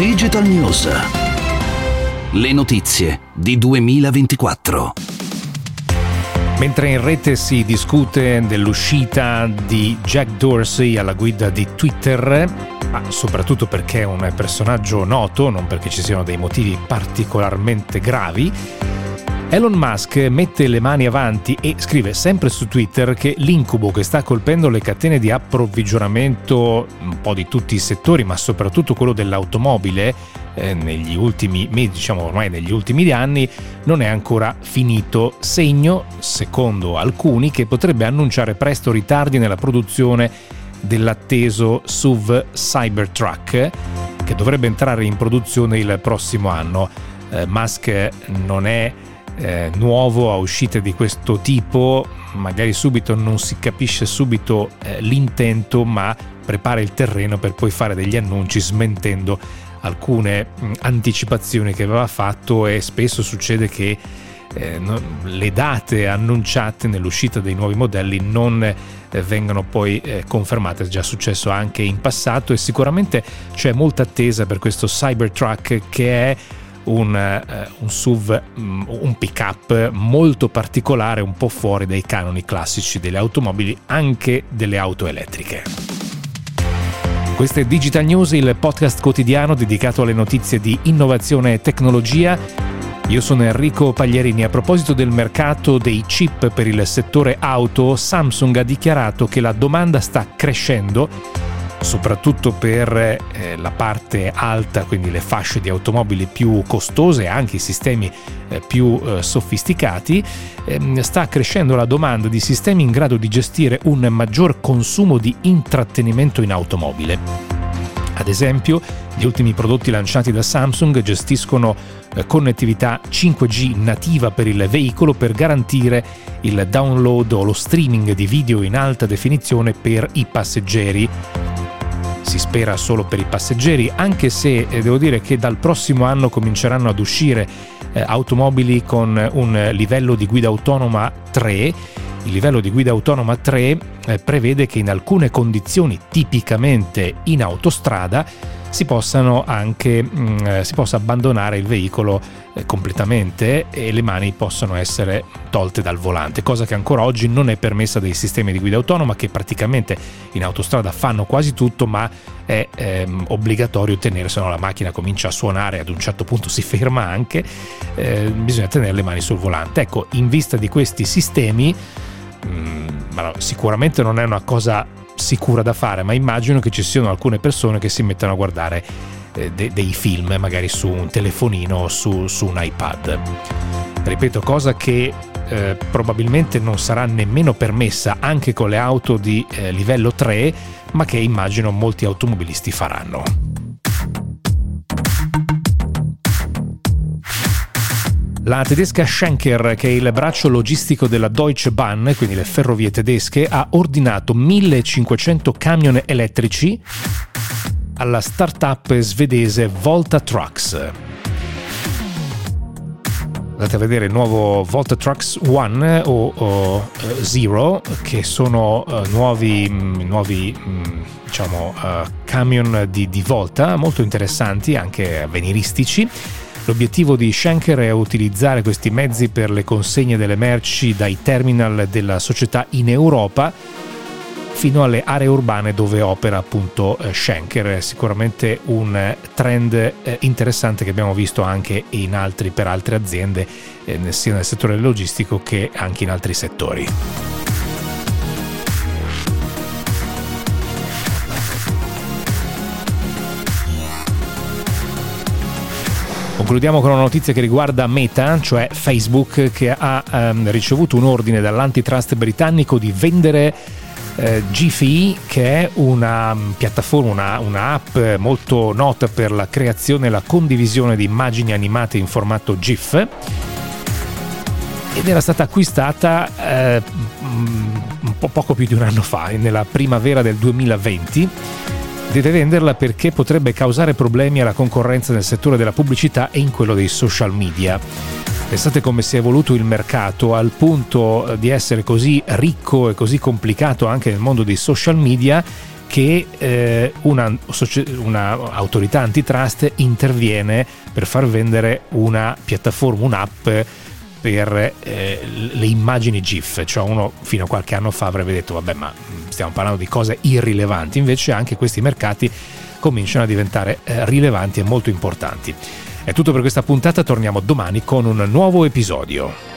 Digital News. Le notizie di 2024. Mentre in rete si discute dell'uscita di Jack Dorsey alla guida di Twitter, ma soprattutto perché è un personaggio noto, non perché ci siano dei motivi particolarmente gravi, Elon Musk mette le mani avanti e scrive sempre su Twitter che l'incubo che sta colpendo le catene di approvvigionamento un po' di tutti i settori, ma soprattutto quello dell'automobile, eh, negli ultimi mesi, diciamo ormai negli ultimi anni, non è ancora finito. Segno, secondo alcuni, che potrebbe annunciare presto ritardi nella produzione dell'atteso SUV Cybertruck, che dovrebbe entrare in produzione il prossimo anno. Eh, Musk non è eh, nuovo a uscite di questo tipo, magari subito non si capisce subito eh, l'intento, ma prepara il terreno per poi fare degli annunci smentendo alcune mh, anticipazioni che aveva fatto e spesso succede che eh, no, le date annunciate nell'uscita dei nuovi modelli non eh, vengano poi eh, confermate, è già successo anche in passato e sicuramente c'è molta attesa per questo Cybertruck che è un, eh, un SUV, um, un pick-up molto particolare, un po' fuori dai canoni classici delle automobili, anche delle auto elettriche. Questo è Digital News, il podcast quotidiano dedicato alle notizie di innovazione e tecnologia. Io sono Enrico Paglierini. A proposito del mercato dei chip per il settore auto, Samsung ha dichiarato che la domanda sta crescendo soprattutto per eh, la parte alta, quindi le fasce di automobili più costose e anche i sistemi eh, più eh, sofisticati, ehm, sta crescendo la domanda di sistemi in grado di gestire un maggior consumo di intrattenimento in automobile. Ad esempio, gli ultimi prodotti lanciati da Samsung gestiscono eh, connettività 5G nativa per il veicolo per garantire il download o lo streaming di video in alta definizione per i passeggeri si spera solo per i passeggeri, anche se eh, devo dire che dal prossimo anno cominceranno ad uscire eh, automobili con un livello di guida autonoma 3. Il livello di guida autonoma 3 eh, prevede che in alcune condizioni tipicamente in autostrada si anche mh, mm, eh, si possa abbandonare il veicolo eh, completamente e le mani possono essere tolte dal volante, cosa che ancora oggi non è permessa dai sistemi di guida autonoma che praticamente in autostrada fanno quasi tutto, ma è ehm, obbligatorio tenere, se no la macchina comincia a suonare ad un certo punto si ferma anche, eh, bisogna tenere le mani sul volante. Ecco, in vista di questi sistemi mh, mm, sicuramente non è una cosa sicura da fare, ma immagino che ci siano alcune persone che si mettano a guardare eh, de- dei film, magari su un telefonino o su, su un iPad. Ripeto, cosa che eh, probabilmente non sarà nemmeno permessa anche con le auto di eh, livello 3, ma che immagino molti automobilisti faranno. La tedesca Schenker, che è il braccio logistico della Deutsche Bahn, quindi le ferrovie tedesche, ha ordinato 1500 camion elettrici alla startup svedese Volta Trucks. Andate a vedere il nuovo Volta Trucks One o, o uh, Zero, che sono uh, nuovi, mh, nuovi mh, diciamo, uh, camion di, di Volta, molto interessanti, anche avveniristici L'obiettivo di Schenker è utilizzare questi mezzi per le consegne delle merci dai terminal della società in Europa fino alle aree urbane dove opera appunto eh, Schenker. È sicuramente un trend eh, interessante che abbiamo visto anche altri, per altre aziende, eh, sia nel settore logistico che anche in altri settori. Concludiamo con una notizia che riguarda Meta, cioè Facebook, che ha ehm, ricevuto un ordine dall'antitrust britannico di vendere eh, GFE, che è una piattaforma, una, una, molto nota per la creazione e la condivisione di immagini animate in formato GIF. Ed era stata acquistata eh, mm, poco più di un anno fa, nella primavera del 2020 deve venderla perché potrebbe causare problemi alla concorrenza nel settore della pubblicità e in quello dei social media. Pensate come si è evoluto il mercato al punto di essere così ricco e così complicato anche nel mondo dei social media che eh, una, una, autorità antitrust interviene per far vendere una piattaforma, un'app per eh, le immagini GIF, cioè uno fino a qualche anno fa avrebbe detto vabbè ma stiamo parlando di cose irrilevanti, invece anche questi mercati cominciano a diventare eh, rilevanti e molto importanti. È tutto per questa puntata, torniamo domani con un nuovo episodio.